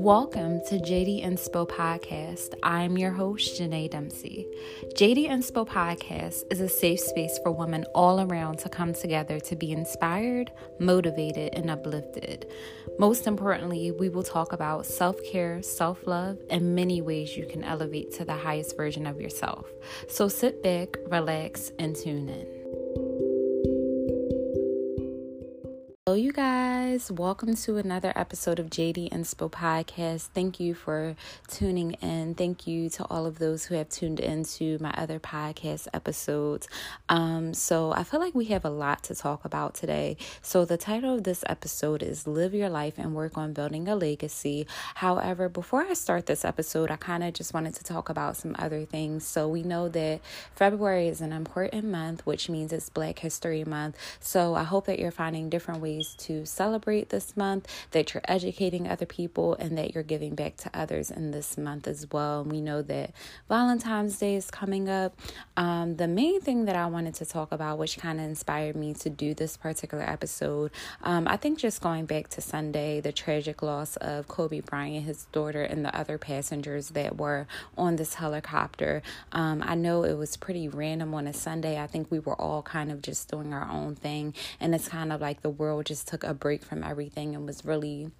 Welcome to JD Inspo Podcast. I'm your host, Janae Dempsey. JD Inspo Podcast is a safe space for women all around to come together to be inspired, motivated, and uplifted. Most importantly, we will talk about self care, self love, and many ways you can elevate to the highest version of yourself. So sit back, relax, and tune in. You guys. Welcome to another episode of JD Inspo Podcast. Thank you for tuning in. Thank you to all of those who have tuned into my other podcast episodes. Um, so, I feel like we have a lot to talk about today. So, the title of this episode is Live Your Life and Work on Building a Legacy. However, before I start this episode, I kind of just wanted to talk about some other things. So, we know that February is an important month, which means it's Black History Month. So, I hope that you're finding different ways ways to celebrate this month, that you're educating other people, and that you're giving back to others in this month as well. We know that Valentine's Day is coming up. Um, the main thing that I wanted to talk about, which kind of inspired me to do this particular episode, um, I think just going back to Sunday, the tragic loss of Kobe Bryant, his daughter, and the other passengers that were on this helicopter. Um, I know it was pretty random on a Sunday. I think we were all kind of just doing our own thing, and it's kind of like the world just took a break from everything and was really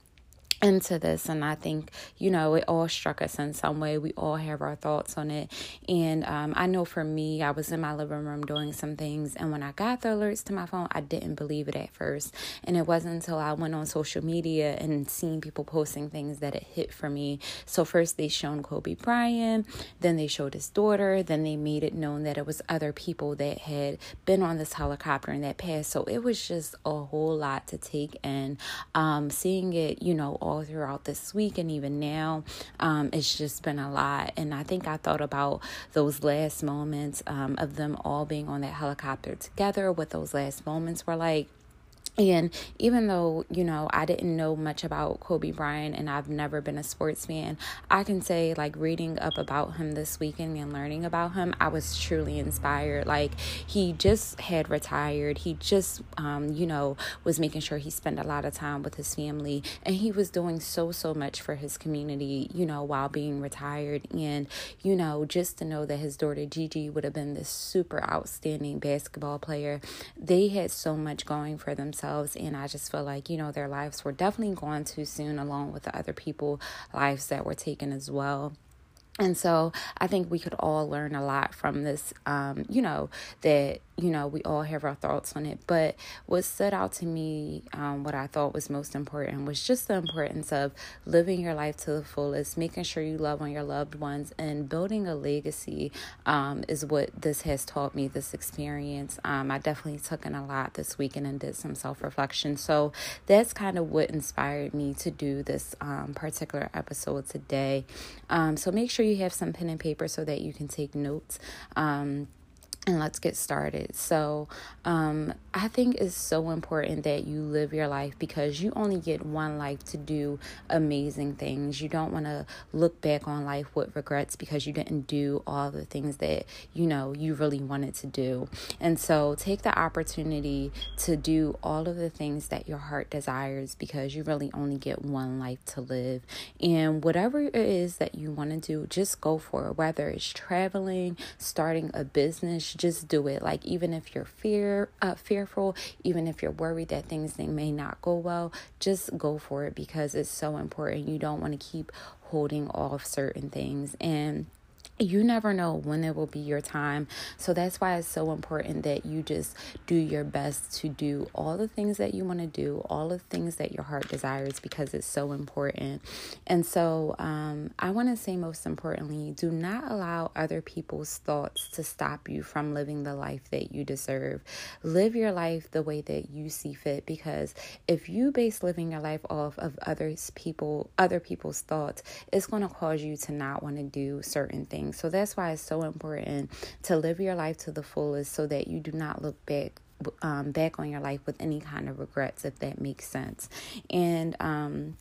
into this and i think you know it all struck us in some way. We all have our thoughts on it. And um, i know for me i was in my living room doing some things and when i got the alerts to my phone i didn't believe it at first. And it wasn't until i went on social media and seeing people posting things that it hit for me. So first they shown kobe bryant then they showed his daughter then they made it known that it was other people that had been on this helicopter in that passed. So it was just a whole lot to take in um, seeing it you know all throughout this week and even now. Um, it's just been a lot. And I think I thought about those last moments um, of them all being on that helicopter together, what those last moments were like. And even though, you know, I didn't know much about Kobe Bryant and I've never been a sports fan, I can say, like, reading up about him this weekend and learning about him, I was truly inspired. Like, he just had retired. He just, um, you know, was making sure he spent a lot of time with his family. And he was doing so, so much for his community, you know, while being retired. And, you know, just to know that his daughter Gigi would have been this super outstanding basketball player, they had so much going for themselves themselves. And I just feel like, you know, their lives were definitely gone too soon, along with the other people' lives that were taken as well. And so I think we could all learn a lot from this, um, you know, that you know, we all have our thoughts on it. But what stood out to me, um, what I thought was most important, was just the importance of living your life to the fullest, making sure you love on your loved ones, and building a legacy um, is what this has taught me, this experience. Um, I definitely took in a lot this weekend and did some self reflection. So that's kind of what inspired me to do this um, particular episode today. Um, so make sure you have some pen and paper so that you can take notes. Um, and let's get started. So, um, I think it's so important that you live your life because you only get one life to do amazing things. You don't want to look back on life with regrets because you didn't do all the things that you know you really wanted to do. And so, take the opportunity to do all of the things that your heart desires because you really only get one life to live. And whatever it is that you want to do, just go for it. Whether it's traveling, starting a business, just do it. Like even if you're fear uh, fearful, even if you're worried that things they may not go well, just go for it because it's so important. You don't want to keep holding off certain things and you never know when it will be your time. So that's why it's so important that you just do your best to do all the things that you want to do, all the things that your heart desires, because it's so important. And so um, I want to say, most importantly, do not allow other people's thoughts to stop you from living the life that you deserve. Live your life the way that you see fit, because if you base living your life off of others people, other people's thoughts, it's going to cause you to not want to do certain things things. So that's why it's so important to live your life to the fullest so that you do not look back um, back on your life with any kind of regrets, if that makes sense. And um,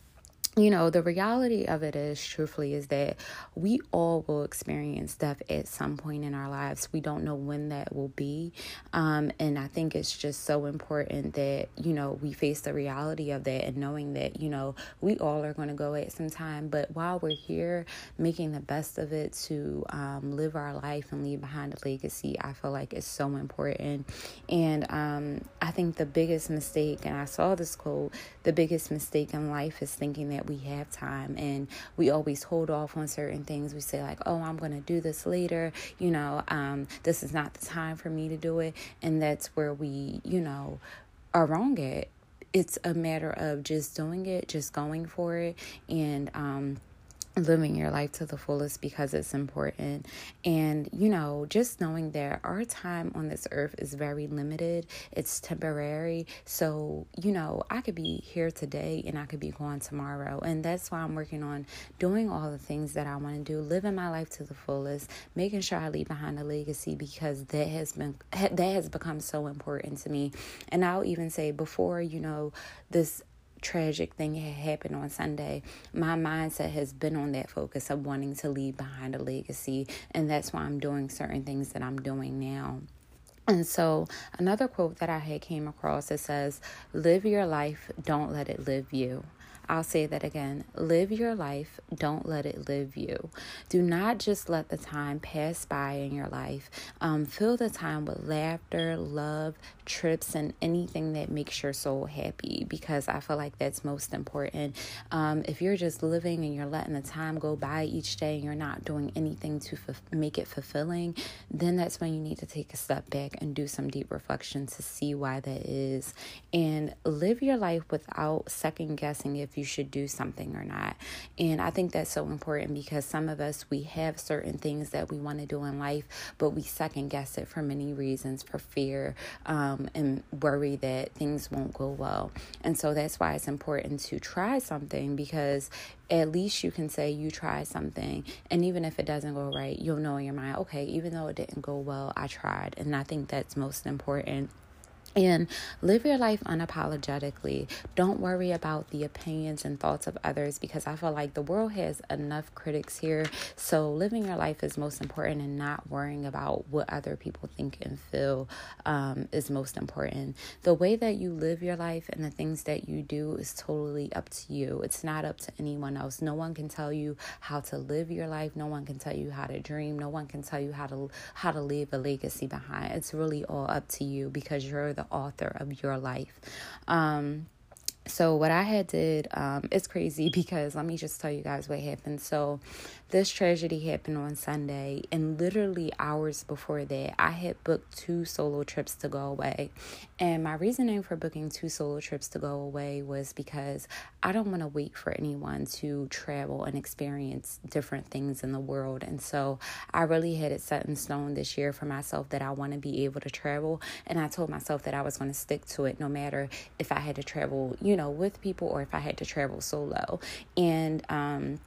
you know, the reality of it is, truthfully, is that we all will experience death at some point in our lives. We don't know when that will be. Um, and I think it's just so important that, you know, we face the reality of that and knowing that, you know, we all are going to go at some time. But while we're here, making the best of it to um, live our life and leave behind a legacy, I feel like is so important. And um, I think the biggest mistake, and I saw this quote, the biggest mistake in life is thinking that we have time and we always hold off on certain things. We say, like, oh, I'm going to do this later. You know, um, this is not the time for me to do it. And that's where we, you know, are wrong at. It's a matter of just doing it, just going for it, and um, living your life to the fullest because it's important. And, you know, just knowing that our time on this earth is very limited, it's temporary. So, you know, I could be here today and I could be gone tomorrow. And that's why I'm working on doing all the things that I want to do, living my life to the fullest, making sure I leave behind a legacy because that has been that has become so important to me. And I'll even say before, you know, this tragic thing had happened on Sunday, my mindset has been on that focus of wanting to leave behind a legacy. And that's why I'm doing certain things that I'm doing now. And so, another quote that I had came across it says, Live your life, don't let it live you. I'll say that again. Live your life. Don't let it live you. Do not just let the time pass by in your life. Um, fill the time with laughter, love, trips, and anything that makes your soul happy because I feel like that's most important. Um, if you're just living and you're letting the time go by each day and you're not doing anything to f- make it fulfilling, then that's when you need to take a step back and do some deep reflection to see why that is. And live your life without second guessing if you should do something or not. And I think that's so important because some of us, we have certain things that we want to do in life, but we second guess it for many reasons for fear um, and worry that things won't go well. And so that's why it's important to try something because at least you can say you tried something. And even if it doesn't go right, you'll know in your mind, okay, even though it didn't go well, I tried. And I think that's most important and live your life unapologetically. Don't worry about the opinions and thoughts of others because I feel like the world has enough critics here. So, living your life is most important, and not worrying about what other people think and feel um, is most important. The way that you live your life and the things that you do is totally up to you. It's not up to anyone else. No one can tell you how to live your life. No one can tell you how to dream. No one can tell you how to how to leave a legacy behind. It's really all up to you because you're the author of your life. Um, so what I had did, um, it's crazy because let me just tell you guys what happened. So this tragedy happened on Sunday, and literally hours before that, I had booked two solo trips to go away. And my reasoning for booking two solo trips to go away was because I don't want to wait for anyone to travel and experience different things in the world. And so I really had it set in stone this year for myself that I want to be able to travel. And I told myself that I was going to stick to it no matter if I had to travel, you know, with people or if I had to travel solo. And, um,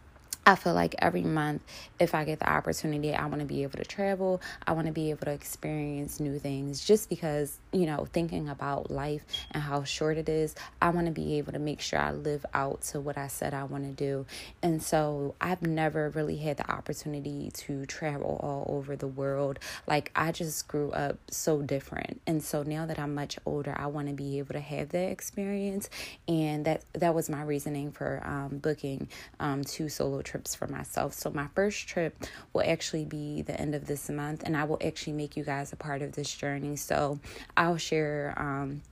I feel like every month, if I get the opportunity, I want to be able to travel. I want to be able to experience new things just because, you know, thinking about life and how short it is, I want to be able to make sure I live out to what I said I want to do. And so I've never really had the opportunity to travel all over the world. Like, I just grew up so different. And so now that I'm much older, I want to be able to have that experience. And that, that was my reasoning for um, booking um, two solo trips for myself. So my first trip will actually be the end of this month, and I will actually make you guys a part of this journey. So I'll share um,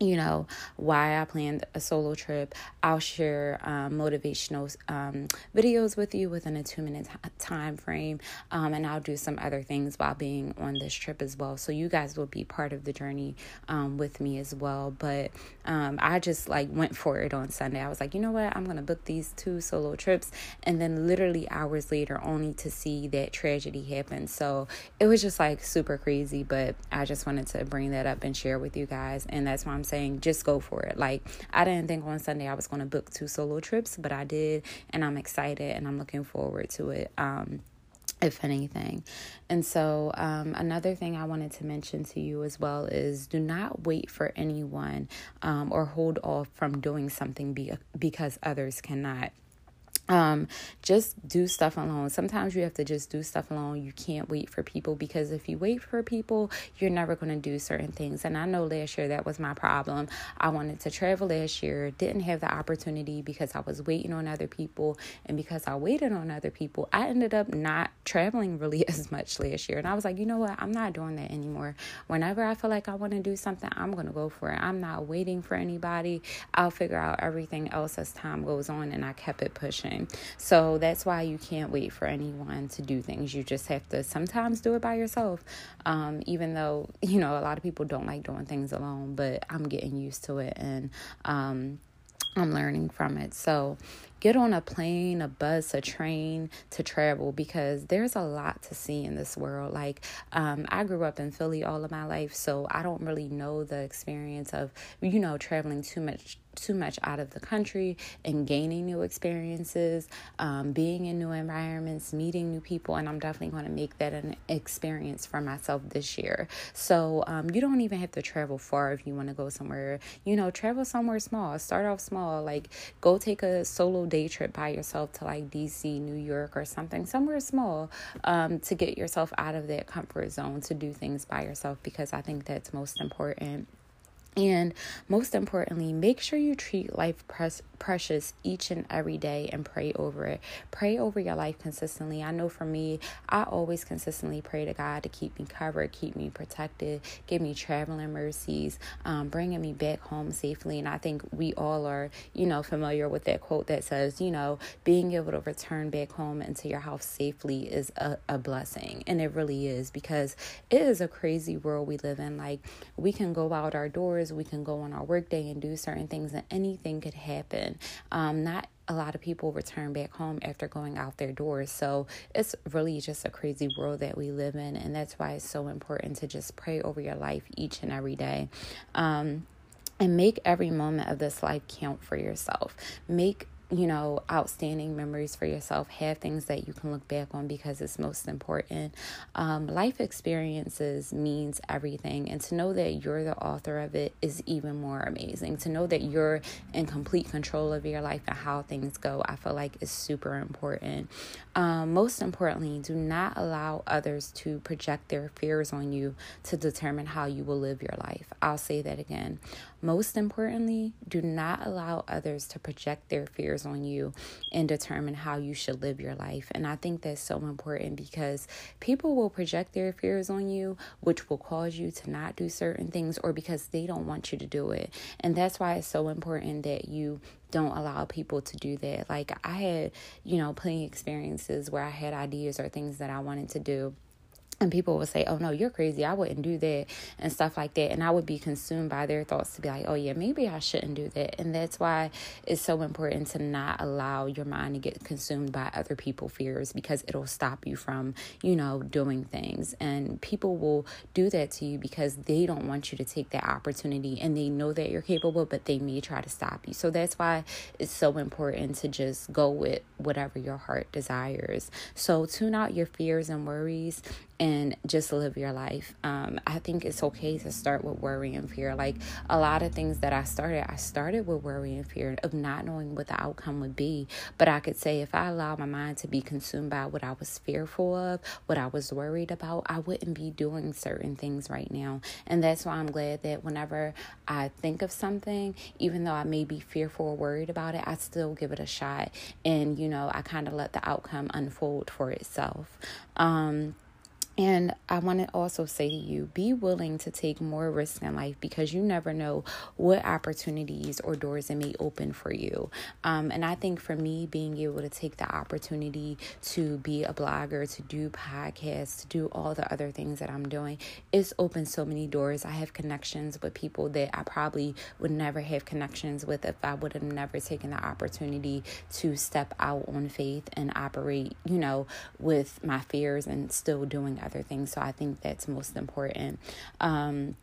you know why I planned a solo trip. I'll share um, motivational um, videos with you within a two minute t- time frame, um, and I'll do some other things while being on this trip as well. So you guys will be part of the journey um, with me as well. But um, I just like went for it on Sunday. I was like, you know what, I'm gonna book these two solo trips, and then literally hours later, only to see that tragedy happen. So it was just like super crazy. But I just wanted to bring that up and share with you guys, and that's why I'm saying just go for it. Like I didn't think on Sunday I was going to book two solo trips, but I did, and I'm excited and I'm looking forward to it. Um, if anything. And so, um, another thing I wanted to mention to you as well is do not wait for anyone um, or hold off from doing something be- because others cannot. Um just do stuff alone. Sometimes you have to just do stuff alone. You can't wait for people because if you wait for people you're never going to do certain things. And i know last year that was my problem. I wanted to travel last year didn't have the opportunity because i was waiting on other people. And because i waited on other people i ended up not traveling really as much last year. And i was like you know what? I'm not doing that anymore. Whenever i feel like i want to do something i'm going to go for it. I'm not waiting for anybody. I'll figure out everything else as time goes on and i kept it pushing time. So that's why you can't wait for anyone to do things. You just have to sometimes do it by yourself. Um, even though, you know, a lot of people don't like doing things alone, but I'm getting used to it and um, I'm learning from it. So get on a plane, a bus, a train to travel because there's a lot to see in this world. Like, um, I grew up in Philly all of my life, so I don't really know the experience of, you know, traveling too much too much out of the country and gaining new experiences, um, being in new environments, meeting new people. And I'm definitely going to make that an experience for myself this year. So um, you don't even have to travel far if you want to go somewhere. You know, travel somewhere small. Start off small. Like go take a solo day trip by yourself to like DC, New York, or something, somewhere small um, to get yourself out of that comfort zone to do things by yourself because I think that's most important. And most importantly, make sure you treat life pres- precious each and every day and pray over it. Pray over your life consistently. I know for me, I always consistently pray to God to keep me covered, keep me protected, give me traveling mercies, um, bringing me back home safely. And I think we all are, you know, familiar with that quote that says, you know, being able to return back home into your house safely is a, a blessing. And it really is because it is a crazy world we live in. Like, we can go out our doors we can go on our workday and do certain things, and anything could happen. Um, not a lot of people return back home after going out their doors. So it's really just a crazy world that we live in. And that's why it's so important to just pray over your life each and every day. Um, and make every moment of this life count for yourself. Make you know, outstanding memories for yourself. Have things that you can look back on because it's most important. Um, life experiences means everything, and to know that you're the author of it is even more amazing. To know that you're in complete control of your life and how things go, I feel like is super important. Um, most importantly, do not allow others to project their fears on you to determine how you will live your life. I'll say that again. Most importantly, do not allow others to project their fears on you and determine how you should live your life. And I think that's so important because people will project their fears on you, which will cause you to not do certain things or because they don't want you to do it. And that's why it's so important that you don't allow people to do that. Like I had, you know, plenty experiences where I had ideas or things that I wanted to do and people would say, Oh no, you're crazy. I wouldn't do that and stuff like that. And I would be consumed by their thoughts to be like, Oh yeah, maybe I shouldn't do that. And that's why it's so important to not allow your mind to get consumed by other people's fears because it'll stop you from, you know, doing things. And people will do that to you because they don't want you to take that opportunity and they know that you're capable, but they may try to stop you. So that's why it's so important to just go with whatever your heart desires. So tune out your fears and worries and just live your life. Um, I think it's okay to start with worry and fear. Like a lot of things that I started, I started with worry and fear of not knowing what the outcome would be. But I could say if I allowed my mind to be consumed by what I was fearful of, what I was worried about, I wouldn't be doing certain things right now. And that's why I'm glad that whenever I think of something, even though I may be fearful or worried about it, I still give it a shot. And, you know, I kind of let the outcome unfold for itself. Um, and I want to also say to you be willing to take more risks in life because you never know what opportunities or doors it may open for you. Um, and I think for me, being able to take the opportunity to be a blogger, to do podcasts, to do all the other things that I'm doing, it's opened so many doors. I have connections with people that I probably would never have connections with if I would have never taken the opportunity to step out on faith and operate, you know, with my fears and still doing things. So I think that's most important. Um,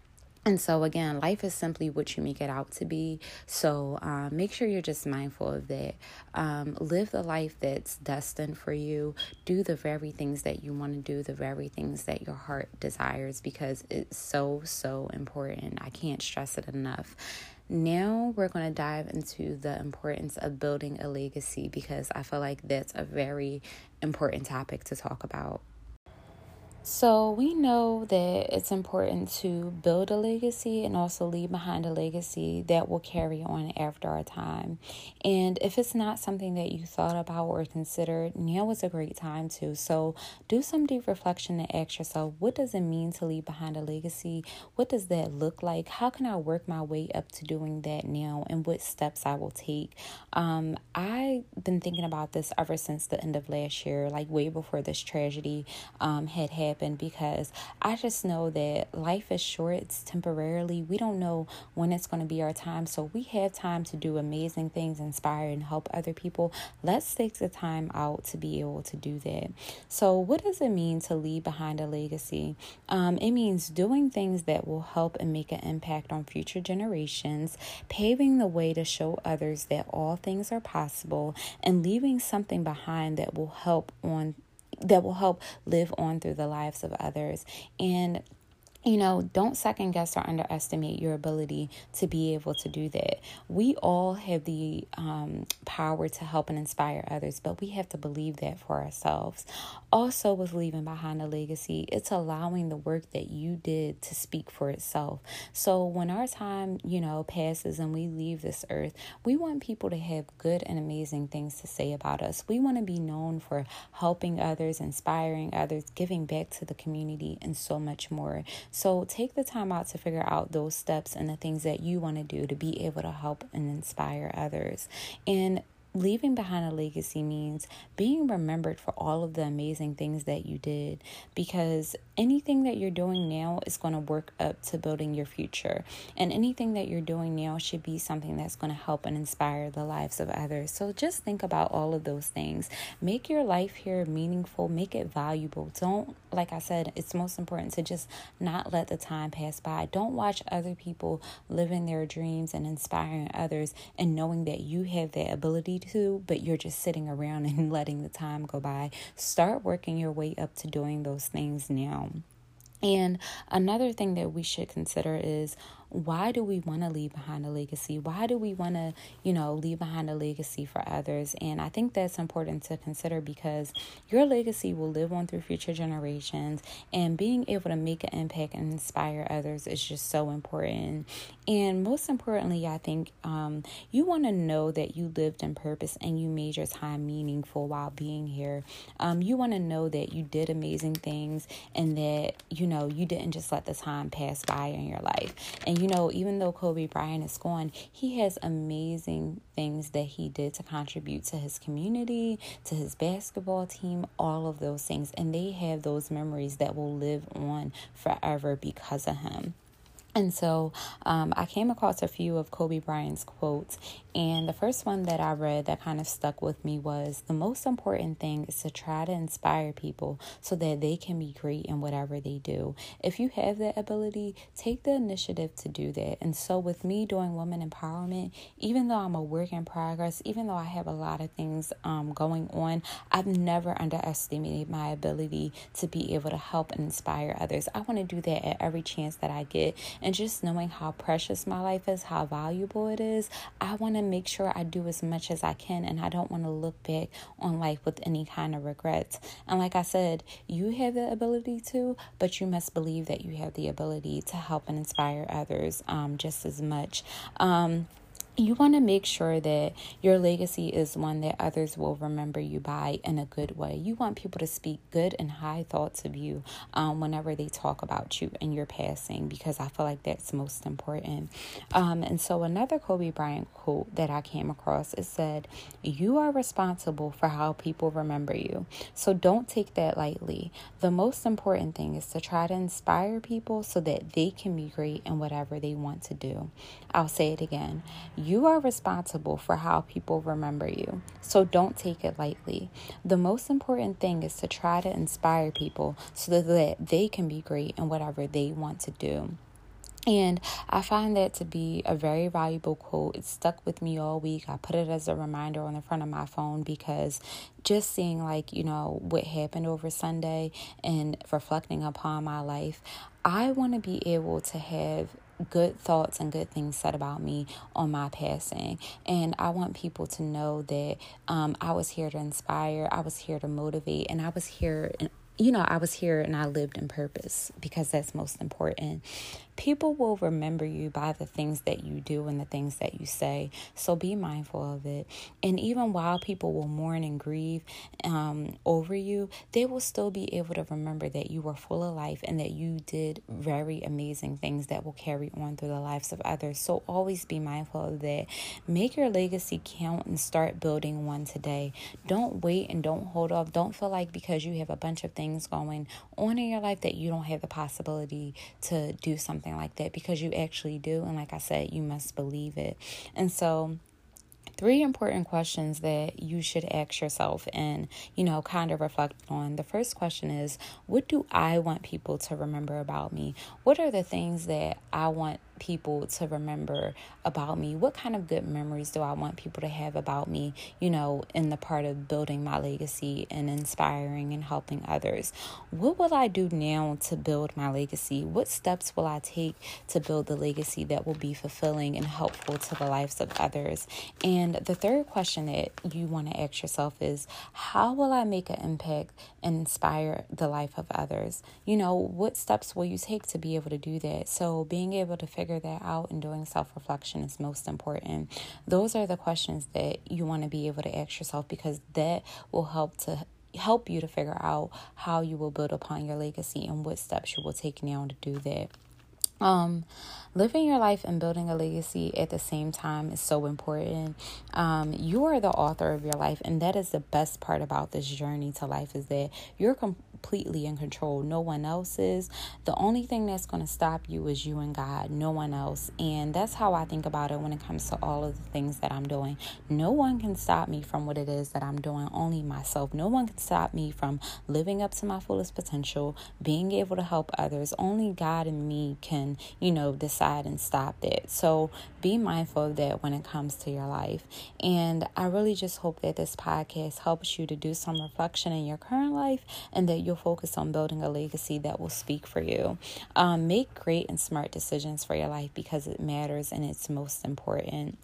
and so, again, life is simply what you make it out to be. So, um, make sure you're just mindful of that. Um, live the life that's destined for you. Do the very things that you want to do, the very things that your heart desires, because it's so, so important. I can't stress it enough. Now we're going to dive into the importance of building a legacy because I feel like that's a very important topic to talk about. So, we know that it's important to build a legacy and also leave behind a legacy that will carry on after our time. And if it's not something that you thought about or considered, now is a great time to. So, do some deep reflection and ask yourself what does it mean to leave behind a legacy? What does that look like? How can I work my way up to doing that now? And what steps I will take? Um, I've been thinking about this ever since the end of last year, like way before this tragedy um, had happened because I just know that life is short, it's temporarily. We don't know when it's going to be our time. So we have time to do amazing things, inspire and help other people. Let's take the time out to be able to do that. So, what does it mean to leave behind a legacy? Um, it means doing things that will help and make an impact on future generations, paving the way to show others that all things are possible, and leaving something behind that will help on that will help live on through the lives of others. And you know, don't second guess or underestimate your ability to be able to do that. We all have the um, power to help and inspire others, but we have to believe that for ourselves. Also, with leaving behind a legacy, it's allowing the work that you did to speak for itself. So, when our time, you know, passes and we leave this earth, we want people to have good and amazing things to say about us. We want to be known for helping others, inspiring others, giving back to the community, and so much more. So take the time out to figure out those steps and the things that you want to do to be able to help and inspire others. And leaving behind a legacy means being remembered for all of the amazing things that you did because anything that you're doing now is going to work up to building your future. And anything that you're doing now should be something that's going to help and inspire the lives of others. So just think about all of those things. Make your life here meaningful make it valuable. Don't like i said it's most important to just not let the time pass by. Don't watch other people living their dreams and inspiring others and knowing that you have that ability to, but you're just sitting around and letting the time go by. Start working your way up to doing those things now. And another thing that we should consider is why do we want to leave behind a legacy? Why do we want to, you know, leave behind a legacy for others? And I think that's important to consider because your legacy will live on through future generations, and being able to make an impact and inspire others is just so important. And most importantly, I think um, you want to know that you lived in purpose and you made your time meaningful while being here. Um, you want to know that you did amazing things and that, you know, you didn't just let the time pass by in your life. And and you know, even though Kobe Bryant is gone, he has amazing things that he did to contribute to his community, to his basketball team, all of those things. And they have those memories that will live on forever because of him. And so um, I came across a few of Kobe Bryant's quotes, and the first one that I read that kind of stuck with me was the most important thing is to try to inspire people so that they can be great in whatever they do. If you have that ability, take the initiative to do that. And so, with me doing women empowerment, even though I'm a work in progress, even though I have a lot of things um, going on, I've never underestimated my ability to be able to help and inspire others. I want to do that at every chance that I get and just knowing how precious my life is, how valuable it is, I want to make sure I do as much as I can and I don't want to look back on life with any kind of regrets. And like I said, you have the ability to, but you must believe that you have the ability to help and inspire others um, just as much. Um, you want to make sure that your legacy is one that others will remember you by in a good way. You want people to speak good and high thoughts of you um, whenever they talk about you and your passing, because I feel like that's most important. Um, and so, another Kobe Bryant quote that I came across it said, You are responsible for how people remember you. So, don't take that lightly. The most important thing is to try to inspire people so that they can be great in whatever they want to do. I'll say it again you are responsible for how people remember you, so don't take it lightly. The most important thing is to try to inspire people so that they can be great in whatever they want to do. And I find that to be a very valuable quote. It stuck with me all week. I put it as a reminder on the front of my phone because just seeing, like, you know, what happened over Sunday and reflecting upon my life, I want to be able to have good thoughts and good things said about me on my passing. And I want people to know that um, I was here to inspire, I was here to motivate, and I was here. You know, I was here and I lived in purpose because that's most important people will remember you by the things that you do and the things that you say. So be mindful of it. And even while people will mourn and grieve um, over you, they will still be able to remember that you were full of life and that you did very amazing things that will carry on through the lives of others. So always be mindful of that. Make your legacy count and start building one today. Don't wait and don't hold off. Don't feel like because you have a bunch of things going on in your life that you don't have the possibility to do something something like that because you actually do. And like I said, you must believe it. And so, three important questions that you should ask yourself and, you know, kind of reflect on. The first question is What do I want people to remember about me? What are the things that I want people to remember about me? What kind of good memories do I want people to have about me, you know, in the part of building my legacy and inspiring and helping others? What will I do now to build my legacy? What steps will I take to build the legacy that will be fulfilling and helpful to the lives of others? And the third question that you want to ask yourself is how will I make an impact and inspire the life of others? You know, what steps will you take to be able to do that? So, being able to figure figure that out and doing self reflection is most important. Those are the questions that you want to be able to ask yourself because that will help to help you to figure out how you will build upon your legacy and what steps you will take now to do that. Um, living your life and building a legacy at the same time is so important. Um, you are the author of your life, and that is the best part about this journey to life is that you're com- completely in control. No one else is. The only thing that's going to stop you is you and God, no one else. And that's how I think about it when it comes to all of the things that I'm doing. No one can stop me from what it is that I'm doing, only myself. No one can stop me from living up to my fullest potential, being able to help others. Only God and me can, you know, decide and stop that. So be mindful of that when it comes to your life. And I really just hope that this podcast helps you to do some reflection in your current life and that you'll focus on building a legacy that will speak for you. Um, make great and smart decisions for your life because it matters and it's most important.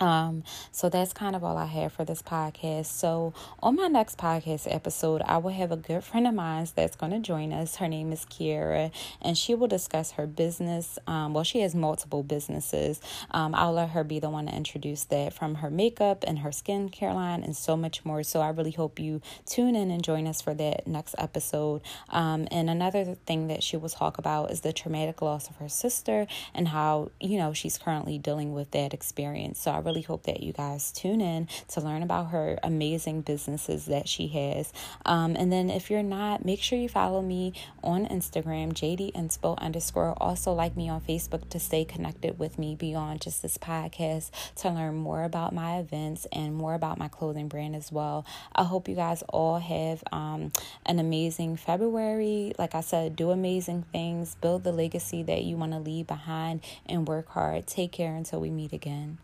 Um, so that's kind of all I have for this podcast. So on my next podcast episode, I will have a good friend of mine that's going to join us. Her name is Kiera, and she will discuss her business. Um, well, she has multiple businesses. Um, I'll let her be the one to introduce that from her makeup and her skincare line and so much more. So I really hope you tune in and join us for that next episode. Um, and another thing that she will talk about is the traumatic loss of her sister and how, you know, she's currently dealing with that experience. So I really really hope that you guys tune in to learn about her amazing businesses that she has. Um, and then if you're not, make sure you follow me on Instagram, JD Inspo underscore. Also like me on Facebook to stay connected with me beyond just this podcast to learn more about my events and more about my clothing brand as well. I hope you guys all have um, an amazing February. Like I said, do amazing things, build the legacy that you want to leave behind, and work hard. Take care until we meet again.